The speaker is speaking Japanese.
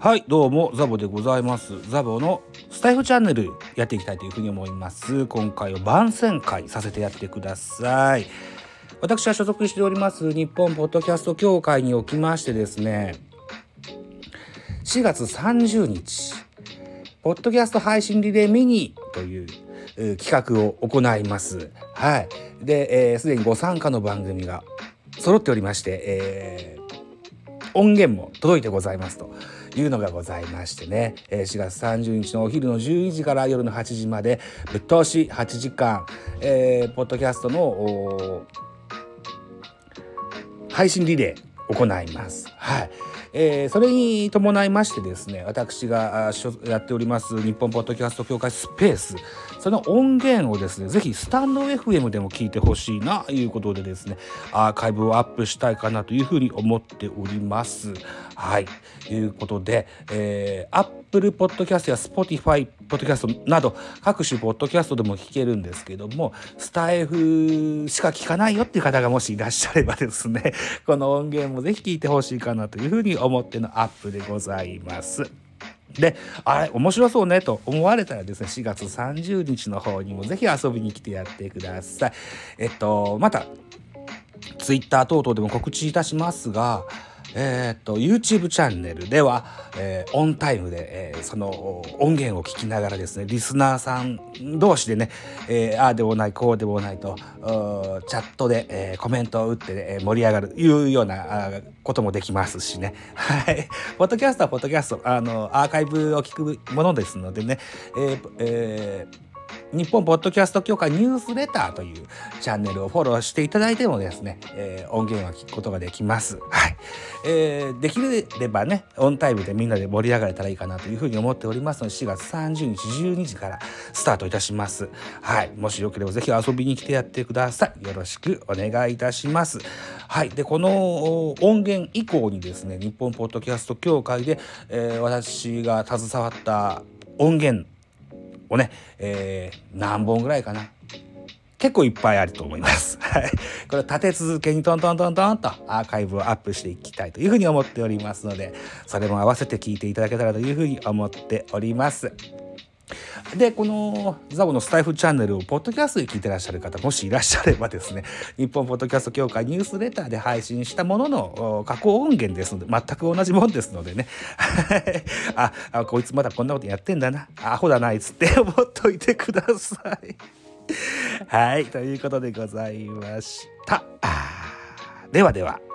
はいどうもザボでございます。ザボのスタイフチャンネルやっていきたいというふうに思います。今回は番宣会させてやってください。私は所属しております日本ポッドキャスト協会におきましてですね4月30日ポッドキャスト配信リレーミニという企画を行います。はい。で、えー、すでにご参加の番組が揃っておりまして、えー、音源も届いてございますというのがございましてね、え4月30日のお昼の12時から夜の8時までぶっ通し8時間、えー、ポッドキャストの配信リレー行います。はい。えー、それに伴いましてですね私がやっております日本ポッドキャスト協会スペースその音源をですねぜひスタンド FM でも聞いてほしいなということでですねアーカイブをアップしたいかなというふうに思っておりますはいということで、えー、Apple Podcast や Spotify ポッドキャストなど各種ポッドキャストでも聞けるんですけどもスタイフしか聞かないよっていう方がもしいらっしゃればですねこの音源もぜひ聞いてほしいかなというふうに思ってのアップでございます。で、あれ、面白そうねと思われたらですね、4月30日の方にも是非遊びに来てやってください。えっと、また、Twitter 等々でも告知いたしますが、え、っと YouTube チャンネルでは、えー、オンタイムで、えー、その音源を聞きながらですねリスナーさん同士でね、えー、ああでもないこうでもないとチャットで、えー、コメントを打って、ね、盛り上がるいうようなこともできますしね。はい。ポッドキャストはポッドキャストあのアーカイブを聞くものですのでねえ、えー日本ポッドキャスト協会ニュースレターというチャンネルをフォローしていただいてもですね、えー、音源は聞くことができます。はい。えー、できればね、オンタイムでみんなで盛り上がれたらいいかなというふうに思っておりますので、4月30日12時からスタートいたします。はい。もしよければぜひ遊びに来てやってください。よろしくお願いいたします。はい。で、この音源以降にですね、日本ポッドキャスト協会で、えー、私が携わった音源をね、えー、何本ぐらいかな。結構いっぱいあると思います。これ立て続けにトントントントンとアーカイブをアップしていきたいというふうに思っておりますので、それも合わせて聞いていただけたらというふうに思っております。で、このザボのスタイフチャンネルをポッドキャストで聞いてらっしゃる方、もしいらっしゃればですね、日本ポッドキャスト協会ニュースレターで配信したものの加工音源ですので、全く同じもんですのでね、ああ、こいつまだこんなことやってんだな、アホだな、あいつって思っといてください。はい、ということでございました。ではでは。